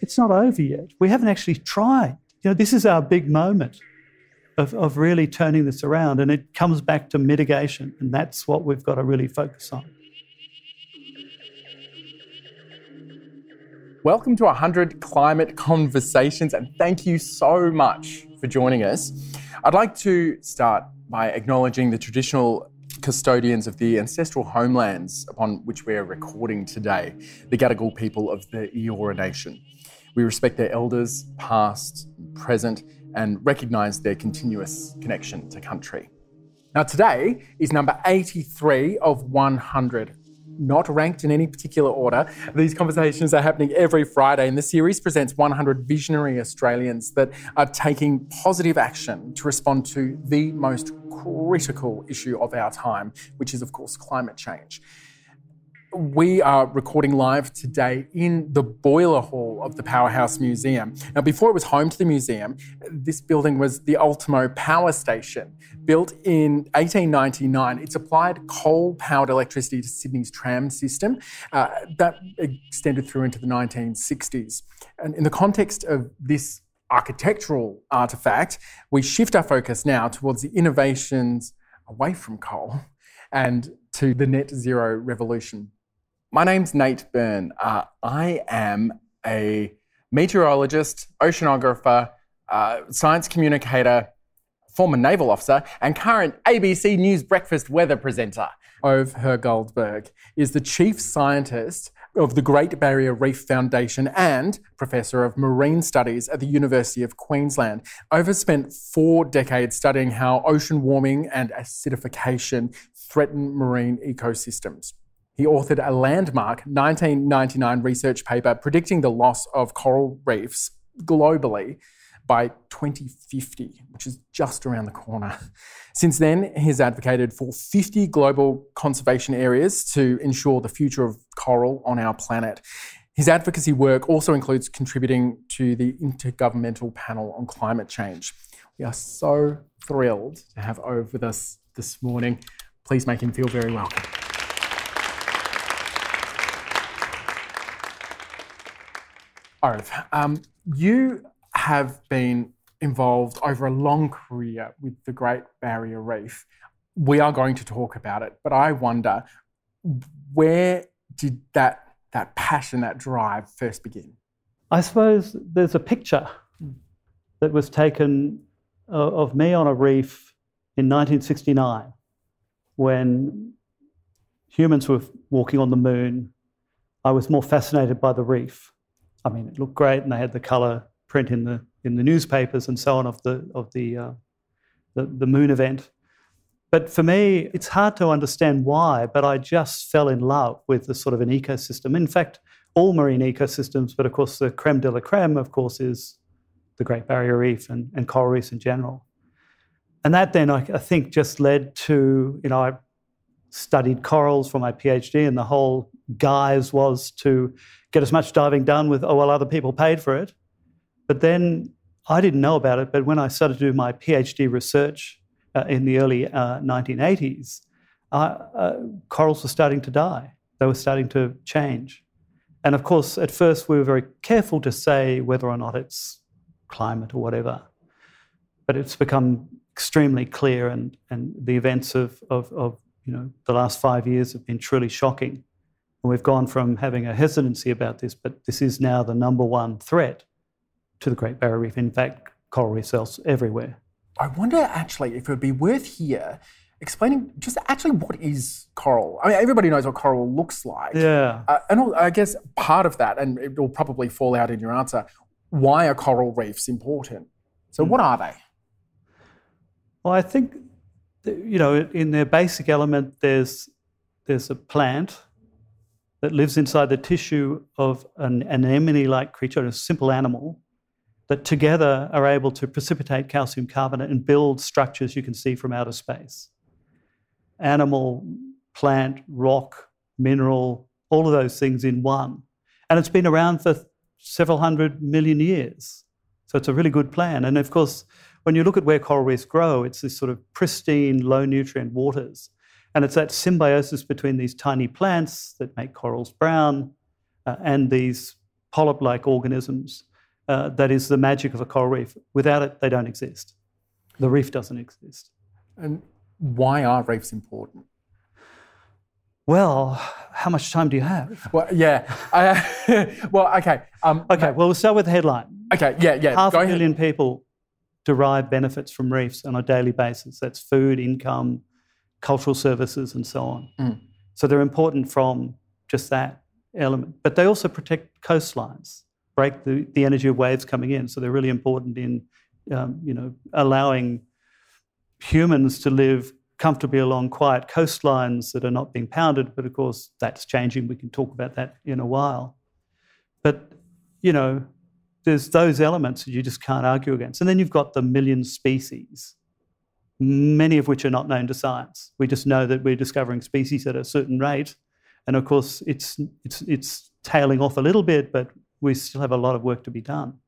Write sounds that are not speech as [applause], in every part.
it's not over yet. We haven't actually tried. You know, this is our big moment of, of really turning this around, and it comes back to mitigation, and that's what we've got to really focus on. Welcome to 100 Climate Conversations, and thank you so much for joining us. I'd like to start by acknowledging the traditional custodians of the ancestral homelands upon which we are recording today, the Gadigal people of the Eora Nation. We respect their elders, past, present, and recognise their continuous connection to country. Now, today is number 83 of 100 not ranked in any particular order. These conversations are happening every Friday, and the series presents 100 visionary Australians that are taking positive action to respond to the most critical issue of our time, which is, of course, climate change. We are recording live today in the boiler hall of the Powerhouse Museum. Now, before it was home to the museum, this building was the Ultimo Power Station. Built in 1899, it supplied coal powered electricity to Sydney's tram system. Uh, that extended through into the 1960s. And in the context of this architectural artifact, we shift our focus now towards the innovations away from coal and to the net zero revolution. My name's Nate Byrne. Uh, I am a meteorologist, oceanographer, uh, science communicator, former naval officer, and current ABC News breakfast weather presenter. Ove Hoegh-Guldberg is the chief scientist of the Great Barrier Reef Foundation and Professor of Marine Studies at the University of Queensland. Ove spent four decades studying how ocean warming and acidification threaten marine ecosystems. He authored a landmark 1999 research paper predicting the loss of coral reefs globally by 2050, which is just around the corner. Since then, he's advocated for 50 global conservation areas to ensure the future of coral on our planet. His advocacy work also includes contributing to the Intergovernmental Panel on Climate Change. We are so thrilled to have Ove with us this morning. Please make him feel very welcome. Ove, um, you have been involved over a long career with the Great Barrier Reef. We are going to talk about it, but I wonder where did that that passion, that drive first begin? I suppose there's a picture that was taken uh, of me on a reef in 1969 when humans were walking on the moon. I was more fascinated by the reef. I mean, it looked great, and they had the color print in the in the newspapers and so on of the of the uh, the, the moon event. But for me, it's hard to understand why. But I just fell in love with the sort of an ecosystem. In fact, all marine ecosystems, but of course, the creme de la creme, of course, is the Great Barrier Reef and, and coral reefs in general. And that then, I, I think, just led to you know I studied corals for my PhD, and the whole guise was to get as much diving done with, oh, well, other people paid for it. But then I didn't know about it, but when I started to do my PhD research uh, in the early uh, 1980s, uh, uh, corals were starting to die. They were starting to change. And of course, at first, we were very careful to say whether or not it's climate or whatever. But it's become extremely clear, and, and the events of, of, of you know, the last five years have been truly shocking. And we've gone from having a hesitancy about this, but this is now the number one threat to the Great Barrier Reef. In fact, coral reef cells everywhere. I wonder actually if it would be worth here explaining just actually what is coral. I mean, everybody knows what coral looks like. Yeah. Uh, and I guess part of that, and it will probably fall out in your answer, why are coral reefs important? So, mm. what are they? Well, I think, you know, in their basic element, there's there's a plant that lives inside the tissue of an anemone like creature, a simple animal, that together are able to precipitate calcium carbonate and build structures you can see from outer space. Animal, plant, rock, mineral, all of those things in one. And it's been around for several hundred million years. So it's a really good plan. And of course, when you look at where coral reefs grow, it's this sort of pristine, low nutrient waters. And it's that symbiosis between these tiny plants that make corals brown uh, and these polyp like organisms. Uh, that is the magic of a coral reef. Without it, they don't exist. The reef doesn't exist. And why are reefs important? Well, how much time do you have? Well, yeah. I, [laughs] well, okay. Um, Okay, well, we'll start with the headline. okay, yeah, yeah. Half go a ahead. million people derive benefits from reefs on a daily basis. That's food, income, cultural services, and so on. Mm. So they're important from just that element. But they also protect coastlines, break the, the energy of waves coming in. So they're really important in, um, you know, allowing humans to live comfortably along quiet coastlines that are not being pounded. But of course, that's changing. We can talk about that in a while. But, you know, there's those elements that you just can't argue against. And then you've got the million species, many of which are not known to science. We just know that we're discovering species at a certain rate. And of course, it's, it's, it's tailing off a little bit, but we still have a lot of work to be done.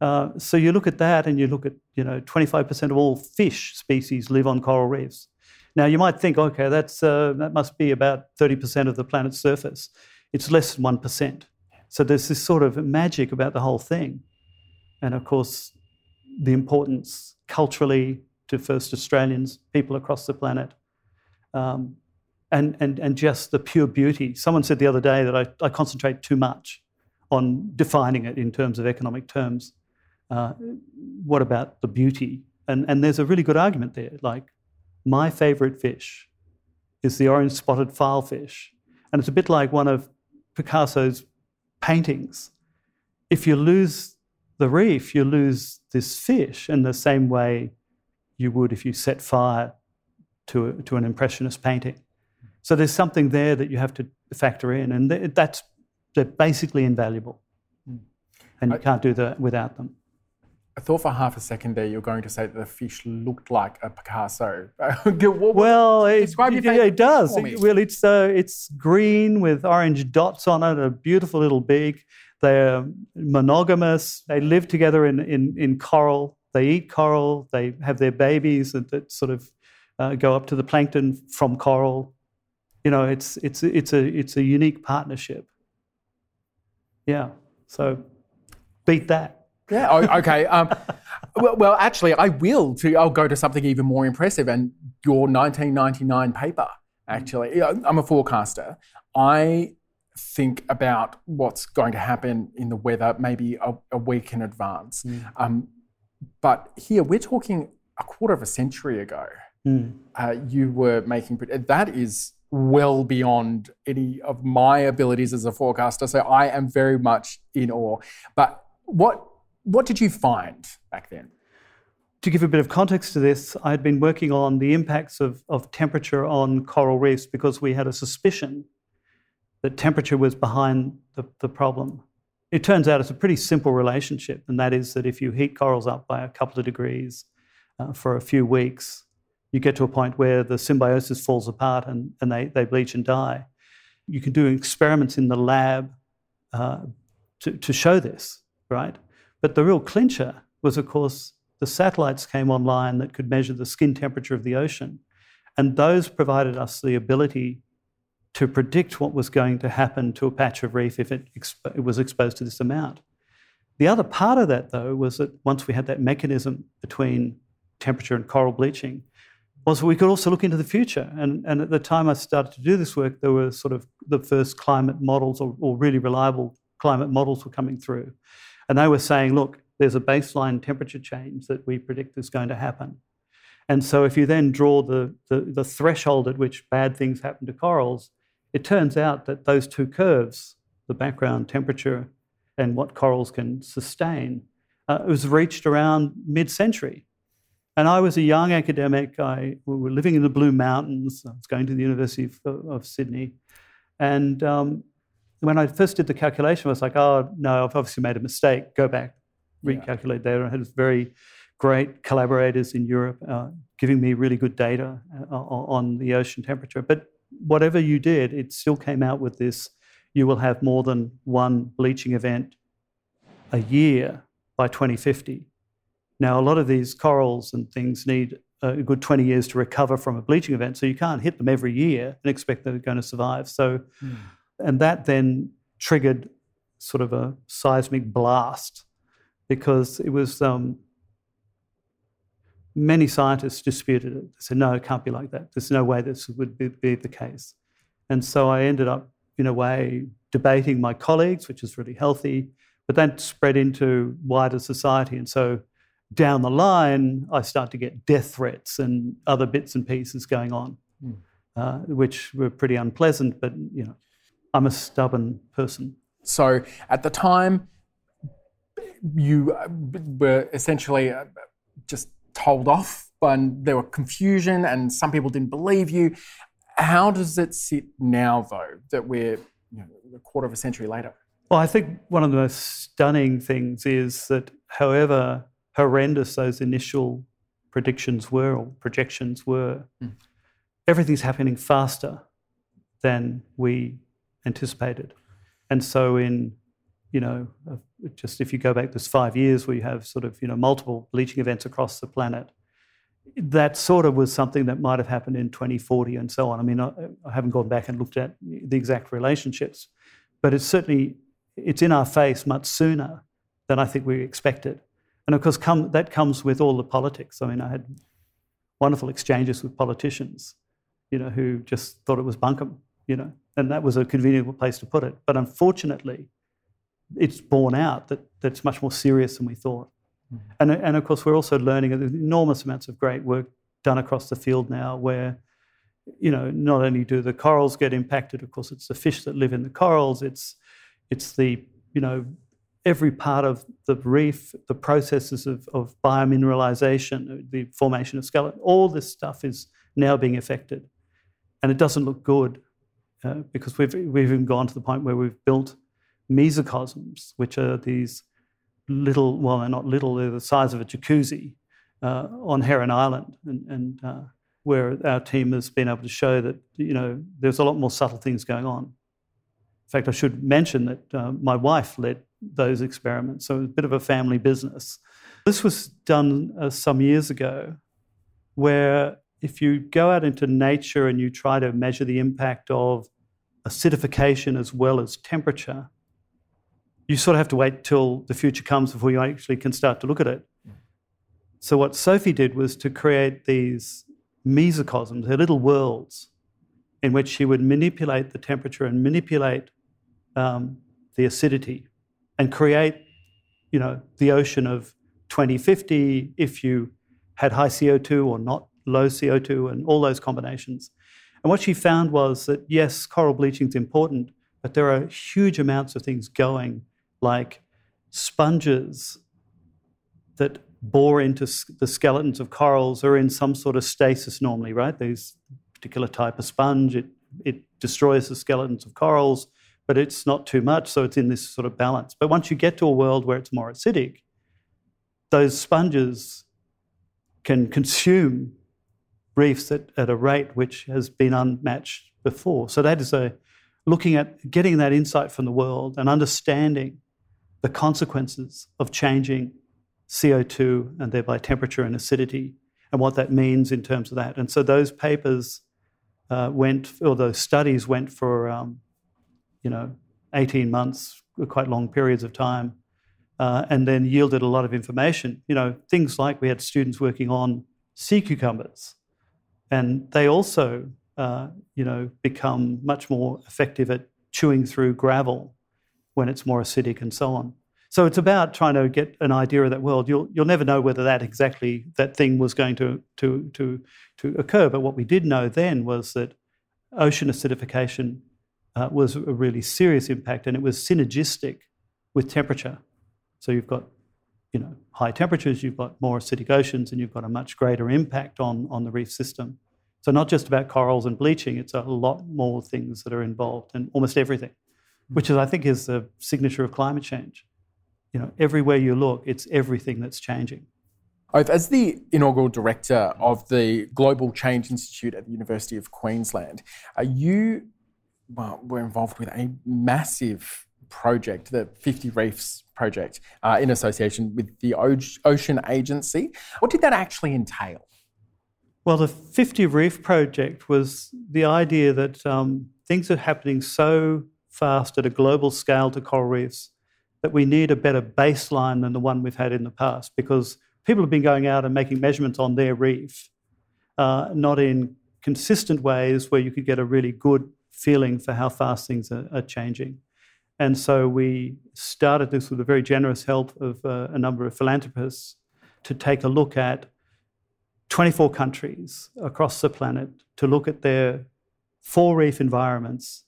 Uh, so you look at that and you look at, you know, 25% of all fish species live on coral reefs. Now, you might think, okay, that's, uh, that must be about 30% of the planet's surface. It's less than 1%. So there's this sort of magic about the whole thing. And of course, the importance culturally to first Australians, people across the planet, um, and, and, and just the pure beauty. Someone said the other day that I, I concentrate too much on defining it in terms of economic terms. Uh, what about the beauty? And, and there's a really good argument there. Like, my favorite fish is the orange spotted filefish. And it's a bit like one of Picasso's paintings. If you lose the reef, you lose this fish in the same way you would if you set fire to, a, to an impressionist painting. So there's something there that you have to factor in, and th- that's they're basically invaluable, hmm. and you I- can't do that without them. I thought for half a second there you were going to say that the fish looked like a Picasso. [laughs] Well, it, it, it does. It- well, it's uh, it's green with orange dots on it, a beautiful little beak. They're monogamous. They live together in, in, in coral. They eat coral. They have their babies that, that sort of uh, go up to the plankton from coral. You know, it's it's it's a it's a unique partnership. Yeah. So beat that. Yeah. Oh, okay. Um, well, well, actually, I will. To I'll go to something even more impressive, and your 1999 paper. Actually, I'm a forecaster. I think about what's going to happen in the weather maybe a, a week in advance. Um, but here we're talking a quarter of a century ago. Mm. Uh, you were making that is well beyond any of my abilities as a forecaster. So I am very much in awe. But what what did you find back then? To give a bit of context to this, I had been working on the impacts of, of temperature on coral reefs because we had a suspicion that temperature was behind the, the problem. It turns out it's a pretty simple relationship, and that is that if you heat corals up by a couple of degrees uh, for a few weeks, you get to a point where the symbiosis falls apart and, and they, they bleach and die. You can do experiments in the lab uh, to, to show this, right? But the real clincher was, of course, the satellites came online that could measure the skin temperature of the ocean. And those provided us the ability to predict what was going to happen to a patch of reef if it, exp- it was exposed to this amount. The other part of that, though, was that once we had that mechanism between temperature and coral bleaching, was we could also look into the future. And, and at the time I started to do this work, there were sort of the first climate models or, or really reliable climate models were coming through. And they were saying, look, there's a baseline temperature change that we predict is going to happen. And so if you then draw the, the, the threshold at which bad things happen to corals, it turns out that those two curves, the background temperature and what corals can sustain, uh, was reached around mid-century. And I was a young academic. I, we were living in the Blue Mountains. I was going to the University of, of Sydney. And um, when I first did the calculation, I was like, oh, no, I've obviously made a mistake. Go back, Yeah. recalculate data. I had very great collaborators in Europe uh, giving me really good data uh, on the ocean temperature. But whatever you did, it still came out with this you will have more than one bleaching event a year by 2050. Now, a lot of these corals and things need a good 20 years to recover from a bleaching event, so you can't hit them every year and expect they're going to survive. So, and that then triggered sort of a seismic blast because it was. Um, many scientists disputed it. They said, no, it can't be like that. There's no way this would be, be the case. And so I ended up, in a way, debating my colleagues, which is really healthy, but then spread into wider society. And so down the line, I start to get death threats and other bits and pieces going on, mm. uh, which were pretty unpleasant. But you know, I'm a stubborn person. So at the time, you uh, were essentially uh, just told off, and there were confusion, and some people didn't believe you. How does it sit now, though, that we're you know, a quarter of a century later? Well, I think one of the most stunning things is that, however horrendous those initial predictions were or projections were, mm. everything's happening faster than we anticipated. And so, in you know, uh, just if you go back this five years, where you have sort of you know multiple bleaching events across the planet. That sort of was something that might have happened in 2040 and so on. I mean, I, I haven't gone back and looked at the exact relationships, but it's certainly it's in our face much sooner than I think we expected. And of course, come, that comes with all the politics. I mean, I had wonderful exchanges with politicians, you know, who just thought it was bunkum, you know, and that was a convenient place to put it. But unfortunately, it's borne out that that's much more serious than we thought. Mm. And, and of course, we're also learning enormous amounts of great work done across the field now where, you know, not only do the corals get impacted, of course, it's the fish that live in the corals, it's, it's the, you know, every part of the reef, the processes of, of biomineralization, the formation of skeleton, all this stuff is now being affected. And it doesn't look good uh, because we've, we've even gone to the point where we've built mesocosms, which are these little, well, they're not little, they're the size of a jacuzzi uh, on Heron Island. And, and uh, where our team has been able to show that, you know, there's a lot more subtle things going on. In fact, I should mention that uh, my wife led those experiments, so it was a bit of a family business. This was done uh, some years ago, where if you go out into nature and you try to measure the impact of acidification as well as temperature, you sort of have to wait till the future comes before you actually can start to look at it. So, what Sophie did was to create these mesocosms, they're little worlds, in which she would manipulate the temperature and manipulate um, the acidity and create, you know, the ocean of 2050 if you had high CO2 or not low CO2 and all those combinations. And what she found was that yes, coral bleaching is important, but there are huge amounts of things going like sponges that bore into the skeletons of corals are in some sort of stasis normally, right? These particular type of sponge, it, it destroys the skeletons of corals, but it's not too much, so it's in this sort of balance. But once you get to a world where it's more acidic, those sponges can [laughs] consume reefs at, at a rate which has been unmatched before. So that is a looking at getting that insight from the world and understanding the consequences of changing CO2 and thereby temperature and acidity and what that means in terms of that. And so those papers uh, went, or those studies went for, um, you know, 18 months, quite long periods of time, uh, and then yielded a lot of information. You know, things like we had students working on sea cucumbers, and they also, uh, you know, become much more effective at chewing through gravel when it's more acidic and so on. So it's about trying to get an idea of that world. You'll you'll never know whether that exactly that thing was going to to to to occur. But what we did know then was that ocean acidification uh, was a really serious impact, and it was synergistic with temperature. So you've got you know high temperatures, you've got more acidic oceans, and you've got a much greater impact on on the reef system. So not just about corals and bleaching; it's a lot more things that are involved, and almost everything hmm. which is, I think, is the signature of climate change. You know, everywhere you look, it's everything that's changing. As the inaugural director of the Global Change Institute at the University of Queensland, you well, were involved with a massive project, the 50 Reefs project, uh, in association with the Ocean Agency. What did that actually entail? Well, the 50 Reef project was the idea that um, things are happening so fast at a global scale to coral reefs that we need a better baseline than the one we've had in the past because people have been going out and making measurements on their reef, uh, not in consistent ways where you could get a really good feeling for how fast things are, are changing. And so we started this with the very generous help of uh, a number of philanthropists to take a look at 24 countries across the planet to look at their fore reef environments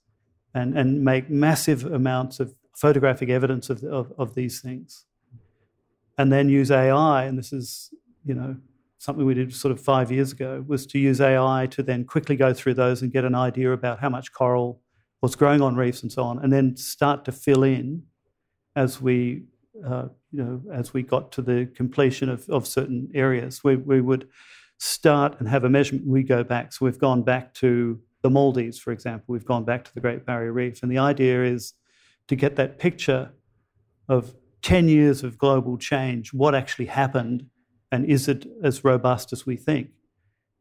and, and make massive amounts of photographic evidence of, of, of these things. And then use AI, and this is, you know, something we did sort of five years ago, was to use AI to then quickly go through those and get an idea about how much coral was growing on reefs and so on, and then start to fill in as we, uh, you know, as we got to the completion of, of certain areas. We, we would start and have a measurement. We go back. So we've gone back to the Maldives, for example. We've gone back to the Great Barrier Reef, and the idea is to get that picture of 10 years of global change, what actually happened, and is it as robust as we think?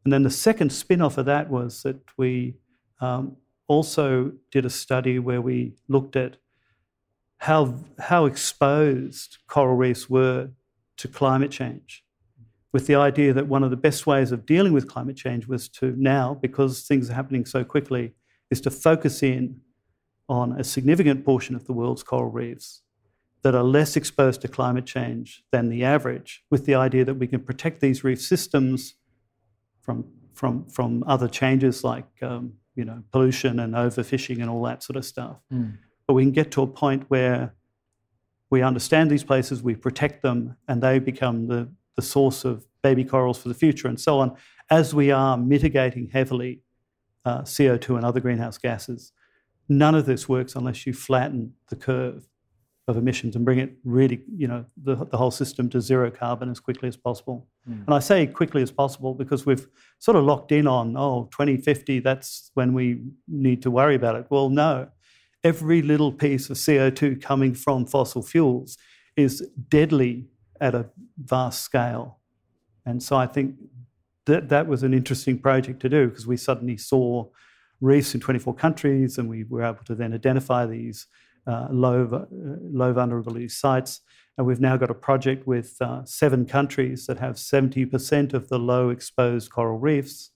And then the second spin off of that was that we um, also did a study where we looked at how, how exposed coral reefs were to climate change, with the idea that one of the best ways of dealing with climate change was to now, because things are happening so quickly, is to focus in on a significant portion of the world's coral reefs that are less exposed to climate change than the average, with the idea that we can protect these reef systems from, from, from other changes like um, you know, pollution and overfishing and all that sort of stuff. Mm. But we can get to a point where we understand these places, we protect them, and they become the, the source of baby corals for the future and so on, as we are mitigating heavily uh, CO2 and other greenhouse gases. None of this works unless you flatten the curve of emissions and bring it really, you know, the, the whole system to zero carbon as quickly as possible. Mm. And I say quickly as possible because we've sort of locked in on, oh, 2050, that's when we need to worry about it. Well, no. Every little piece of CO2 coming from fossil fuels is deadly at a vast scale. And so I think that that was an interesting project to do because we suddenly saw reefs in 24 countries, and we were able to then identify these uh, low, uh, low vulnerability sites. And we've now got a project with uh, seven countries that have 70% of the low exposed coral reefs,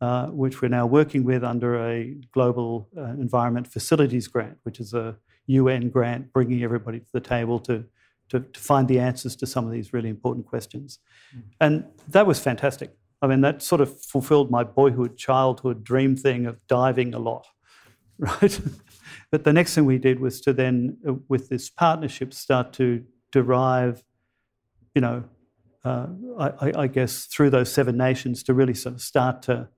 uh, which we're now working with under a Global uh, Environment Facilities Grant, which is a UN grant bringing everybody to the table to, to, to find the answers to some of these really important questions. Mm. And that was fantastic. I mean, that sort of fulfilled my boyhood, childhood dream thing of diving a lot, [laughs] right? But the next thing we did was to then, uh, with this partnership, start to derive, you know, uh, I, I, guess through those seven nations to really sort of start to,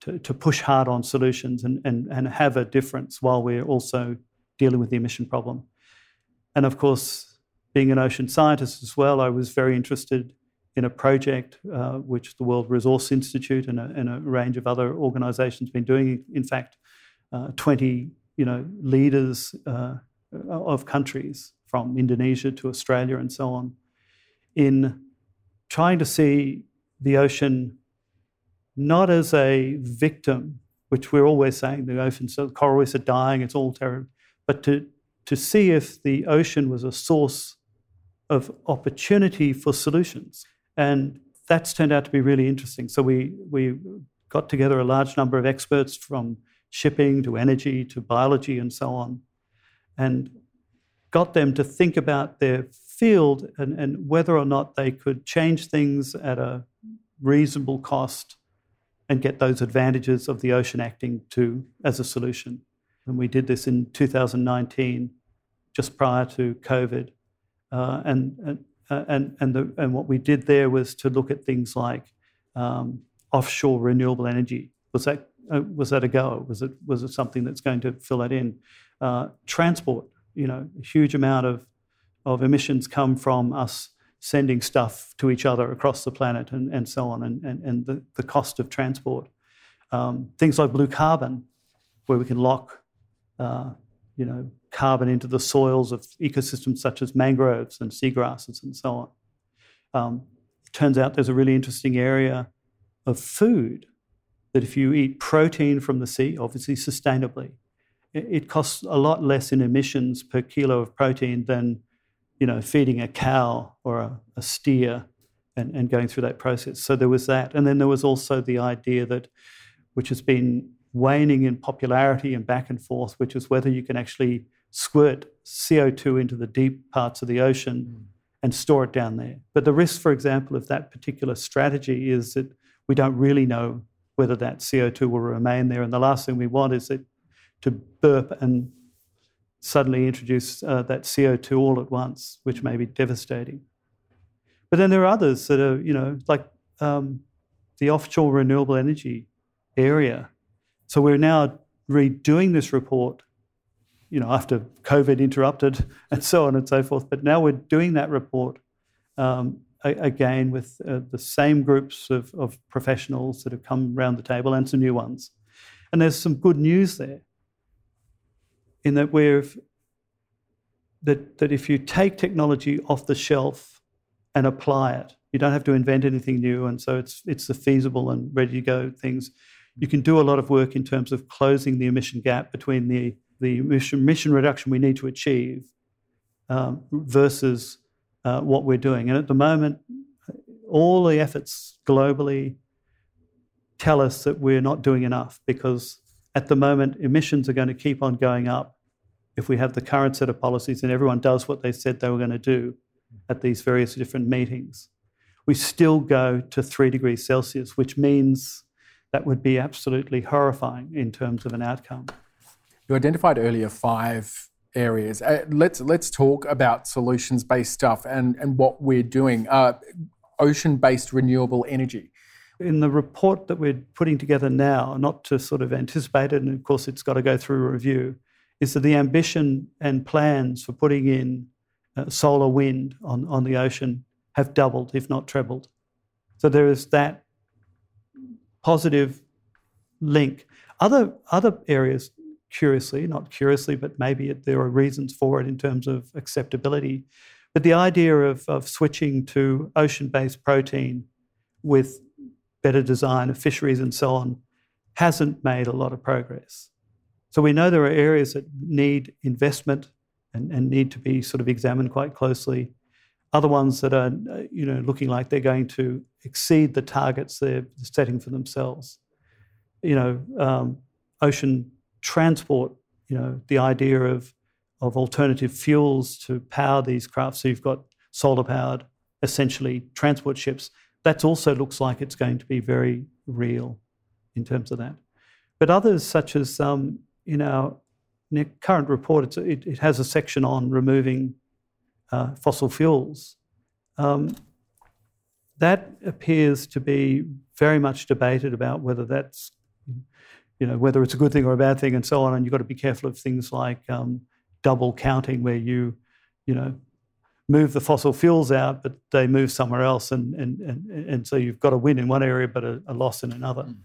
to, to push hard on solutions and, and, and have a difference while we're also dealing with the emission problem. And of course, being an ocean scientist as well, I was very interested in a project uh, which the World Resource Institute and a, and a, range of other organisations have been doing. In fact, uh, 20 you know, leaders uh, of countries from Indonesia to Australia and so on in trying to see the ocean not as a victim, which we're always saying the ocean, so coral reefs are dying, it's all terrible, but to, to see if the ocean was a source of opportunity for solutions. And that's turned out to be really interesting. So we, we got together a large number of experts from shipping to energy to biology and so on, and got them to think about their field and, and whether or not they could change things at a reasonable cost and get those advantages of the ocean acting to as a solution. And we did this in 2019, just prior to COVID. Uh, and, and uh, and, and, the, and what we did there was to look at things like um, offshore renewable energy. Was that, uh, was that a go? Was it, was it something that's going to fill that in? Uh, transport, you know, a huge amount of, of emissions come from us sending stuff to each other across the planet and, and so on, and, and, and the, the cost of transport. Um, things like blue carbon, where we can lock, uh, you know, carbon into the soils of ecosystems such as mangroves and seagrasses and so on. Um, turns out there's a really interesting area of food that if you eat protein from the sea, obviously sustainably, it costs a lot less in emissions per kilo of protein than you know feeding a cow or a, a steer and, and going through that process. So there was that, and then there was also the idea that, which has been waning in popularity and back and forth, which is whether you can actually squirt CO2 into the deep parts of the ocean mm. and store it down there. But the risk, for example, of that particular strategy is that we don't really know whether that CO2 will remain there. And the last thing we want is it to burp and suddenly introduce uh, that CO2 all at once, which may be devastating. But then there are others that are, you know, like um, the offshore renewable energy area. So we're now redoing this report, you know, after COVID interrupted [laughs] and so on and so forth. But now we're doing that report um, again with uh, the same groups of, of professionals that have come around the table and some new ones. And there's some good news there in that we've that, that if you take technology off the shelf and apply it, you don't have to invent anything new, and so it's it's the feasible and ready to go things. You can do a lot of work in terms of closing the emission gap between the the emission, emission reduction we need to achieve um, versus uh, what we're doing. And at the moment, all the efforts globally tell us that we're not doing enough because at the moment emissions are going to keep on going up if we have the current set of policies and everyone does what they said they were going to do at these various different meetings, we still go to three degrees Celsius, which means that would be absolutely horrifying in terms of an outcome. You identified earlier five areas. Uh, let's let's talk about solutions based stuff and and what we're doing. Uh, ocean based renewable energy. In the report that we're putting together now, not to sort of anticipate it, and of course it's got to go through review, is that the ambition and plans for putting in uh, solar wind on, on the ocean have doubled, if not trebled. So there is that positive link. Other, other areas, curiously, not curiously, but maybe it, there are reasons for it in terms of acceptability. But the idea of, of switching to ocean based protein with better design of fisheries and so on hasn't made a lot of progress. So we know there are areas that need investment and, and need to be sort of examined quite closely. Other ones that are, you know, looking like they're going to exceed the targets they're setting for themselves. You know, um, ocean transport. You know, the idea of of alternative fuels to power these craft. So you've got solar powered, essentially transport ships. That also looks like it's going to be very real in terms of that. But others, such as um, in our current report, it, it, has a section on removing uh, fossil fuels. Um, that appears to be very much debated about whether that's, you know, whether it's a good thing or a bad thing, and so on. And you've got to be careful of things like um, double counting, where you, you know, move the fossil fuels out, but they move somewhere else, and and and, and so you've got a win in one area, but a, a loss in another. Mm.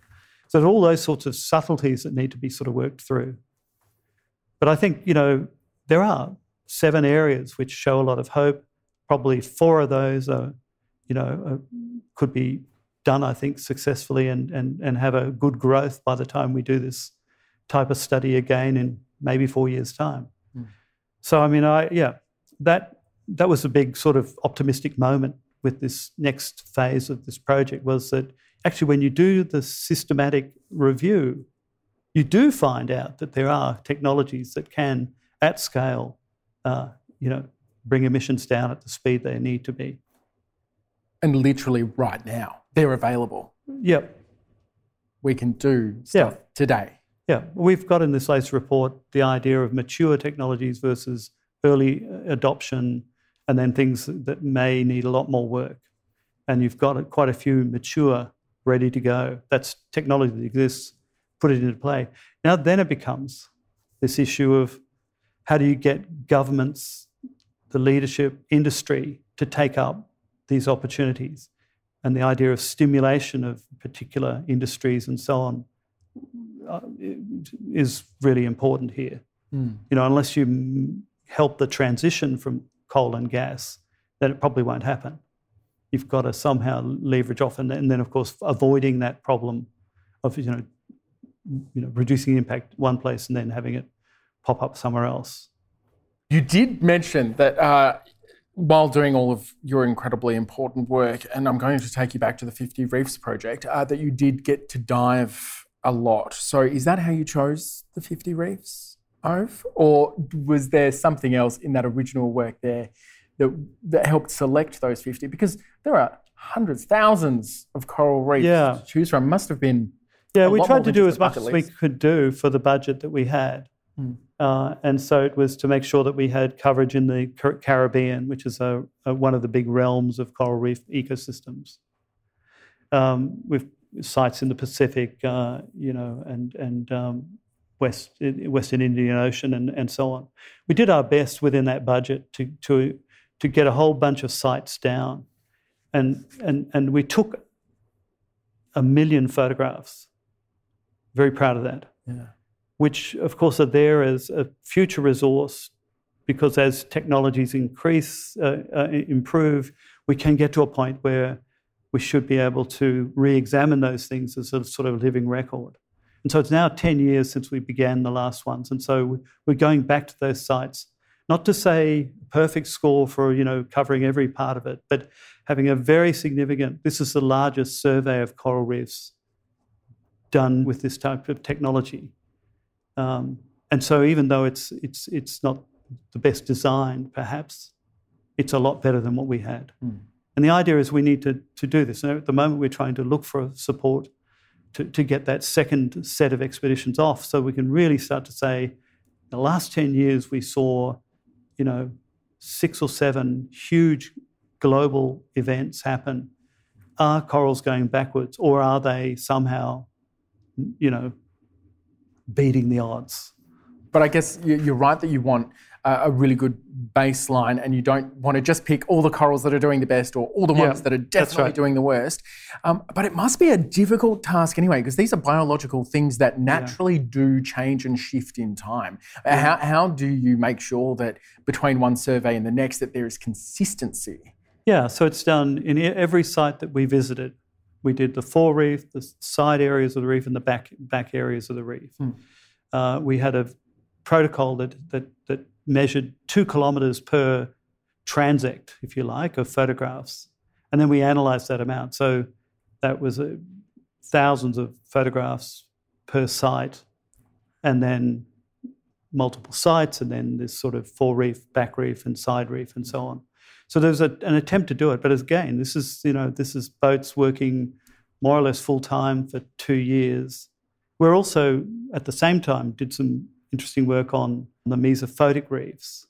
So all those sorts of subtleties that need to be sort of worked through. But I think, you know, there are seven areas which show a lot of hope. Probably four of those are, you know, are, could be done, I think, successfully and, and, and have a good growth by the time we do this type of study again in maybe four years' time. Mm. So, I mean, I, yeah, that, that was a big sort of optimistic moment with this next phase of this project was that actually, when you do the systematic review, you do find out that there are technologies that can, at scale, uh, you know, bring emissions down at the speed they need to be. And literally right now, they're available. Yep. We can do stuff yeah. today. Yeah, we've got in this latest report the idea of mature technologies versus early uh, adoption, and then things that may need a lot more work. And you've got uh, quite a few mature ready to go. That's technology that exists, put it into play. Now, then it becomes this issue of how do you get governments, the leadership, industry to take up these opportunities? And the idea of stimulation of particular industries and so on uh, is really important here. Mm. You know, unless you help the transition from coal and gas, then it probably won't happen you've got to somehow leverage off, and, and then of course avoiding that problem of you know, you know reducing impact one place and then having it pop up somewhere else. You did mention that uh, while doing all of your incredibly important work, and I'm going to take you back to the 50 Reefs project, uh, that you did get to dive a lot. So is that how you chose the 50 Reefs, Ove? Or was there something else in that original work there that, that helped select those 50? Because there are hundreds, thousands of coral reefs Yeah. to choose from. Must have been Yeah, we tried to do as much as we could do for the budget that we had. Hmm. Uh, and so it was to make sure that we had coverage in the Caribbean, which is a, a, one of the big realms of coral reef ecosystems. Um, with sites in the Pacific, uh, you know, and and um, West Western Indian Ocean, and, and so on. We did our best within that budget to to to get a whole bunch of sites down, and and and we took a million photographs. Very proud of that Yeah. Which of course are there as a future resource because as technologies increase, uh, uh, improve, we can get to a point where we should be able to re-examine those things as a sort of living record. And so it's now 10 years since we began the last ones. And so we're going back to those sites, not to say perfect score for, you know, covering every part of it, but having a very significant, this is the largest survey of coral reefs done with this type of technology. Um, and so, even though it's it's it's not the best design, perhaps it's a lot better than what we had. And the idea is we need to to do this. And at the moment, we're trying to look for support to, to get that second set of expeditions off, so we can really start to say, the last ten years we saw, you know, six or seven huge global events happen. Are corals going backwards, or are they somehow, you know, beating the odds? But I guess you- you're right that you want a a really good baseline and you don't want to just pick all the corals that are doing the best or all the Yeah, ones that are definitely right. doing the worst. Um, but it must be a difficult task anyway, because these are biological things that naturally do change and shift in time. Uh, How, how do you make sure that between one survey and the next that there is consistency? Yeah, so it's done in e- every site that we visited. We did the fore reef, the side areas of the reef, and the back back areas of the reef. Uh, we had a protocol that that that measured two kilometres per transect, if you like, of photographs, and then we analysed that amount. So that was uh, thousands of photographs per site, and then multiple sites, and then this sort of fore reef, back reef, and side reef, and so on. So there's a, an attempt to do it, but again, this is you know this is boats working more or less full time for two years. We're also at the same time did some interesting work on the mesophotic reefs,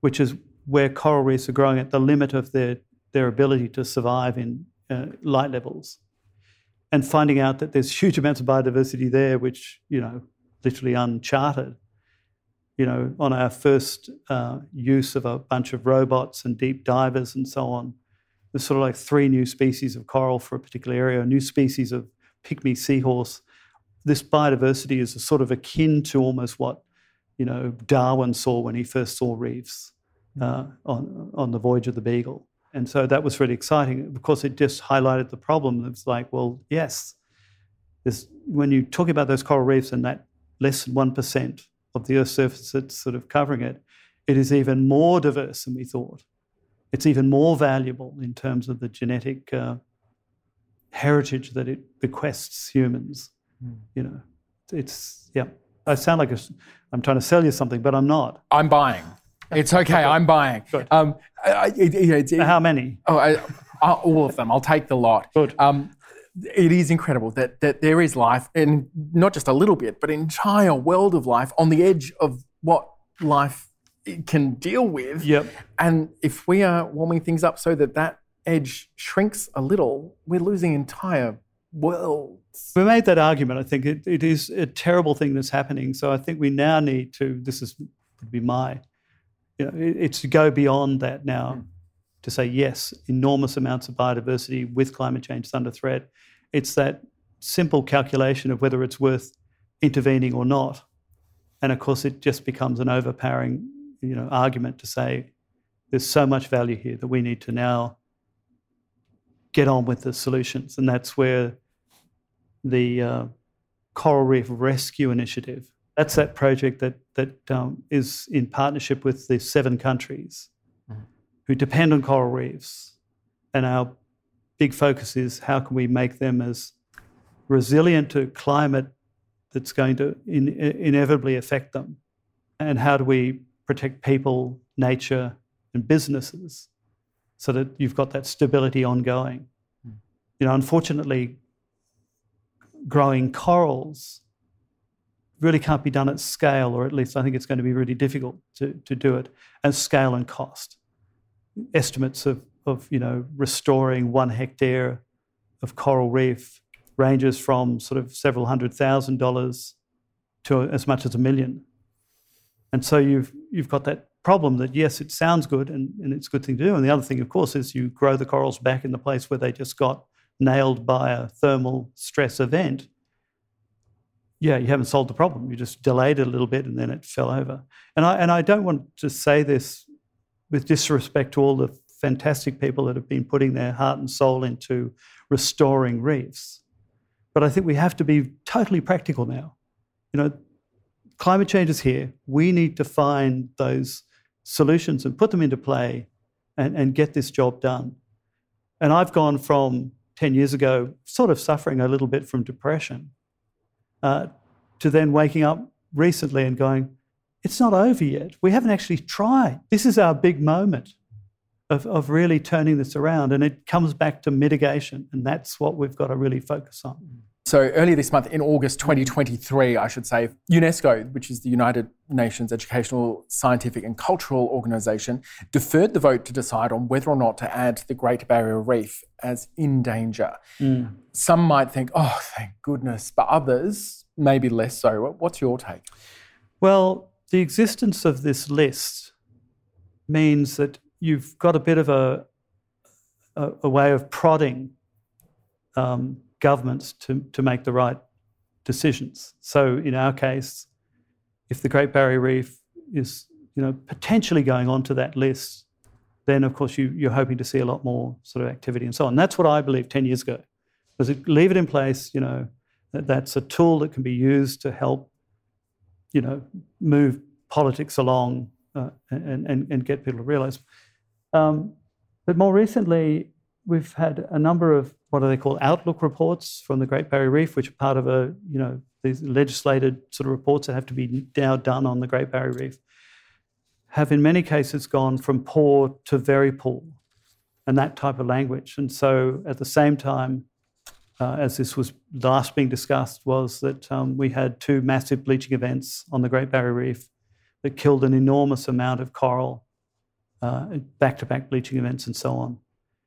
which is where coral reefs are growing at the limit of their their ability to survive in uh, light levels, and finding out that there's huge amounts of biodiversity there, which you know literally uncharted you know, on our first uh, use of a bunch of robots and deep divers and so on, there's sort of like three new species of coral for a particular area, a new species of pygmy seahorse. This biodiversity is sort of akin to almost what, you know, Darwin saw when he first saw reefs uh, on, on the voyage of the Beagle. And so that was really exciting because it just highlighted the problem. It's like, well, yes, there's, when you talk about those coral reefs and that less than 1% of the Earth's surface that's sort of covering it, it is even more diverse than we thought. It's even more valuable in terms of the genetic uh, heritage that it bequests humans. You know, it's, yeah. I sound like a, I'm trying to sell you something, but I'm not. I'm buying. It's okay. I'm buying. Good. Um, I- I- it- it- it- How many? Oh, I, I, all of them. I'll take the lot. Good. Um, it is incredible that, that there is life, and not just a little bit, but an entire world of life on the edge of what life can deal with. Yep. And if we are warming things up so that that edge shrinks a little, we're losing entire worlds. We made that argument. I think it, it is a terrible thing that's happening. So I think we now need to, this is would be my, you know, it- it's to go beyond that now hmm. To say, yes, enormous amounts of biodiversity with climate change is under threat. It's that simple calculation of whether it's worth intervening or not. And of course, it just becomes an overpowering, you know, argument to say there's so much value here that we need to now get on with the solutions. And that's where the uh, Coral Reef Rescue Initiative, that's that project that that um, is in partnership with the seven countries who depend on coral reefs. And our big focus is how can we make them as resilient to climate that's going to in, inevitably affect them? And how do we protect people, nature, and businesses so that you've got that stability ongoing? Hmm. You know, unfortunately, growing corals really can't be done at scale, or at least I think it's going to be really difficult to, to do it at scale and cost. Estimates of, of you know restoring one hectare of coral reef ranges from sort of several hundred thousand dollars to as much as a million. And so you've you've got that problem that yes, it sounds good and, and it's a good thing to do. And the other thing, of course, is you grow the corals back in the place where they just got nailed by a thermal stress event yeah, you haven't solved the problem. You just delayed it a little bit and then it fell over. And I, and I don't want to say this with disrespect to all the fantastic people that have been putting their heart and soul into restoring reefs. But I think we have to be totally practical now. You know, climate change is here. We need to find those solutions and put them into play and, and get this job done. And I've gone from 10 years ago, sort of suffering a little bit from depression uh, to then waking up recently and going, it's not over yet. We haven't actually tried. This is our big moment of, of really turning this around. And it comes back to mitigation. And that's what we've got to really focus on. So, earlier this month, in August 2023, I should say, UNESCO, which is the United Nations Educational, Scientific and Cultural Organization, deferred the vote to decide on whether or not to add the Great Barrier Reef as in danger. Mm. Some might think, oh, thank goodness, but others, maybe less so. What's your take? Well, the existence of this list means that you've got a bit of a, a, a way of prodding. Um, governments to, to make the right decisions. So in our case, if the Great Barrier Reef is you know, potentially going onto that list, then of course you, you're hoping to see a lot more sort of activity and so on. That's what I believe 10 years ago. Was it leave it in place, you know, that, that's a tool that can be used to help, you know, move politics along uh, and, and, and get people to realize. Um, but more recently, we've had a number of what are they called outlook reports from the Great Barrier Reef, which are part of a you know these legislated sort of reports that have to be now done on the Great Barrier Reef, have in many cases gone from poor to very poor, and that type of language. And so at the same time, uh, as this was last being discussed, was that um, we had two massive bleaching events on the Great Barrier Reef that killed an enormous amount of coral, back to back bleaching events, and so on.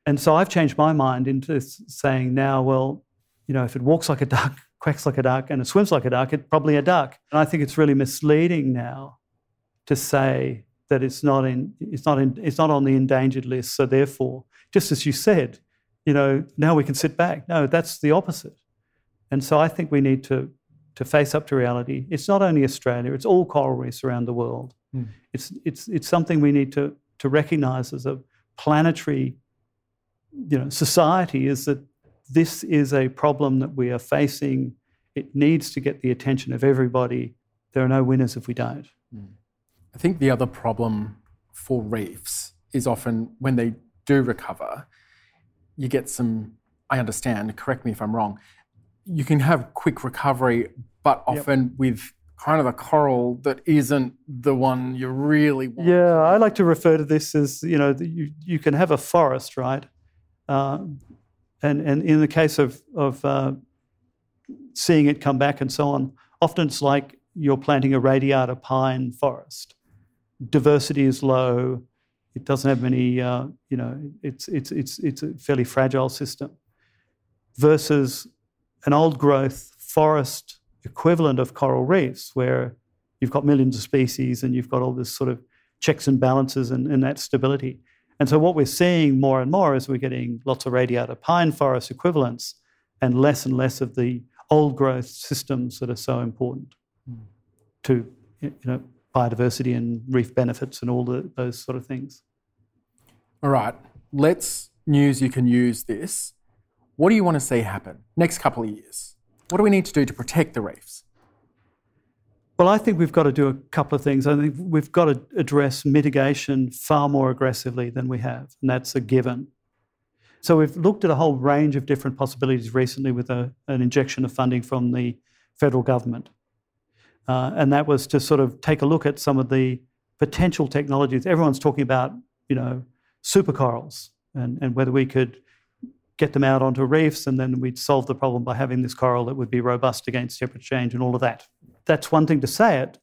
And so I've changed my mind into saying now, well, you know, if it walks like a duck, [laughs] quacks like a duck, and it swims like a duck, it's probably a duck. And I think it's really misleading now to say that it's not in, it's not in, it's not on the endangered list. So therefore, just as you said, you know, now we can sit back. No, that's the opposite. And so I think we need to to face up to reality. It's not only Australia; it's all coral reefs around the world. Mm. It's it's it's something we need to to recognise as a planetary you know, society is that this is a problem that we are facing. It needs to get the attention of everybody. There are no winners if we don't. Mm. I think the other problem for reefs is often when they do recover, you get some, I understand, correct me if I'm wrong, you can have quick recovery, but often yep. with kind of a coral that isn't the one you really want. Yeah, I like to refer to this as, you know, you, you can have a forest, right? Uh, and, and in the case of, of uh, seeing it come back and so on, often it's like you're planting a radiata pine forest. Diversity is low. It doesn't have many, uh, you know, it's, it's, it's, it's a fairly fragile system. Versus an old growth forest equivalent of coral reefs, where you've got millions of species and you've got all this sort of checks and balances and, and that stability. And so what we're seeing more and more is we're getting lots of radiata pine forest equivalents and less and less of the old growth systems that are so important mm. to you know, biodiversity and reef benefits and all the, those sort of things. All right, let's news you can use this. What do you want to see happen next couple of years? What do we need to do to protect the reefs? Well, I think we've got to do a couple of things. I think we've got to address mitigation far more aggressively than we have, and that's a given. So we've looked at a whole range of different possibilities recently with a, an injection of funding from the federal government. Uh, and that was to sort of take a look at some of the potential technologies. Everyone's talking about, you know, supercorals and, and whether we could get them out onto reefs and then we'd solve the problem by having this coral that would be robust against temperature change and all of that. That's one thing to say it,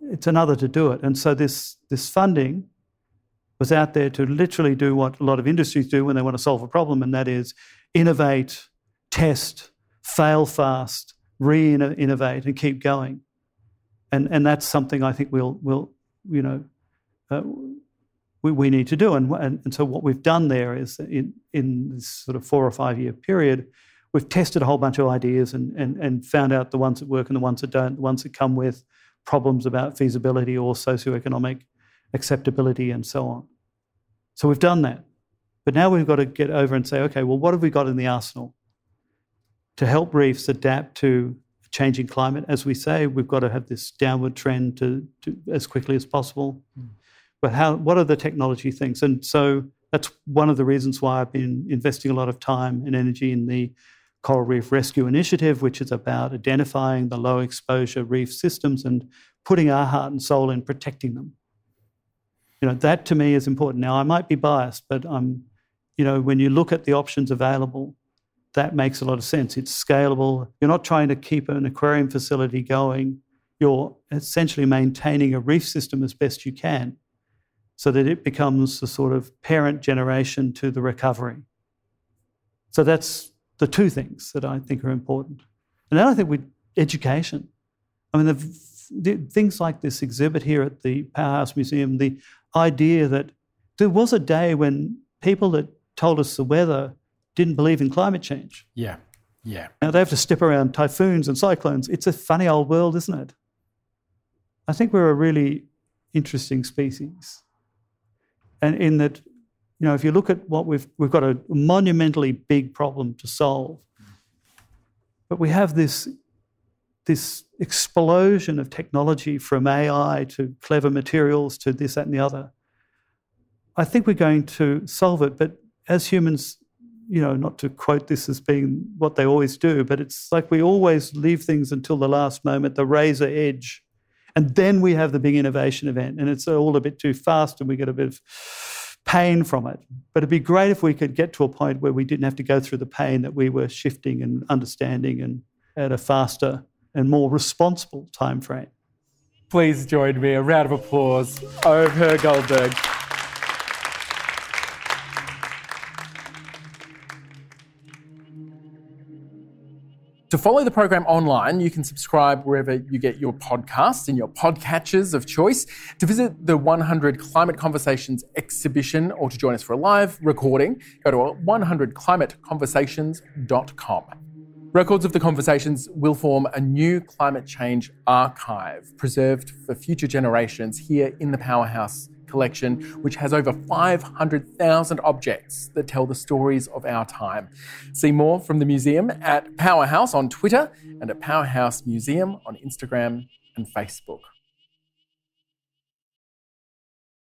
it's another to do it. And so this, this funding was out there to literally do what a lot of industries do when they want to solve a problem, and that is innovate, test, fail fast, re innovate, and keep going. And, and that's something I think we'll, we'll you know, uh, we, we need to do. And, and, and, so what we've done there is in, in this sort of four or five year period, we've tested a whole bunch of ideas and, and, and found out the ones that work and the ones that don't, the ones that come with problems about feasibility or socioeconomic acceptability and so on. So we've done that. But now we've got to get over and say, okay, well, what have we got in the arsenal to help reefs adapt to changing climate? As we say, we've got to have this downward trend to, to as quickly as possible. Mm. But how? What are the technology things? And so that's one of the reasons why I've been investing a lot of time and energy in the Coral Reef Rescue Initiative, which is about identifying the low exposure reef systems and putting our heart and soul in protecting them. You know, that to me is important. Now, I might be biased, but I'm, you know, when you look at the options available, that makes a lot of sense. It's scalable. You're not trying to keep an aquarium facility going. You're essentially maintaining a reef system as best you can so that it becomes the sort of parent generation to the recovery. So that's the two things that I think are important. And then I think with education. I mean, the, the, things like this exhibit here at the Powerhouse Museum, the idea that there was a day when people that told us the weather didn't believe in climate change. Yeah, yeah. Now they have to step around typhoons and cyclones. It's a funny old world, isn't it? I think we're a really interesting species. And in that, you know, if you look at what we've, we've got a monumentally big problem to solve, but we have this this explosion of technology from AI to clever materials to this, that, and the other. I think we're going to solve it, but as humans, you know, not to quote this as being what they always do, but it's like we always leave things until the last moment, the razor edge, and then we have the big innovation event, and it's all a bit too fast, and we get a bit of pain from it. But it'd be great if we could get to a point where we didn't have to go through the pain that we were shifting and understanding and at a faster and more responsible time frame. Please join me. A round of applause. Ove Hoegh-Guldberg. To follow the program online, you can subscribe wherever you get your podcasts in your podcatchers of choice. To visit the 100 Climate Conversations exhibition or to join us for a live recording, go to 100climateconversations.com. Records of the conversations will form a new climate change archive preserved for future generations here in the Powerhouse collection, which has over 500,000 objects that tell the stories of our time. See more from the museum at Powerhouse on Twitter and at Powerhouse Museum on Instagram and Facebook.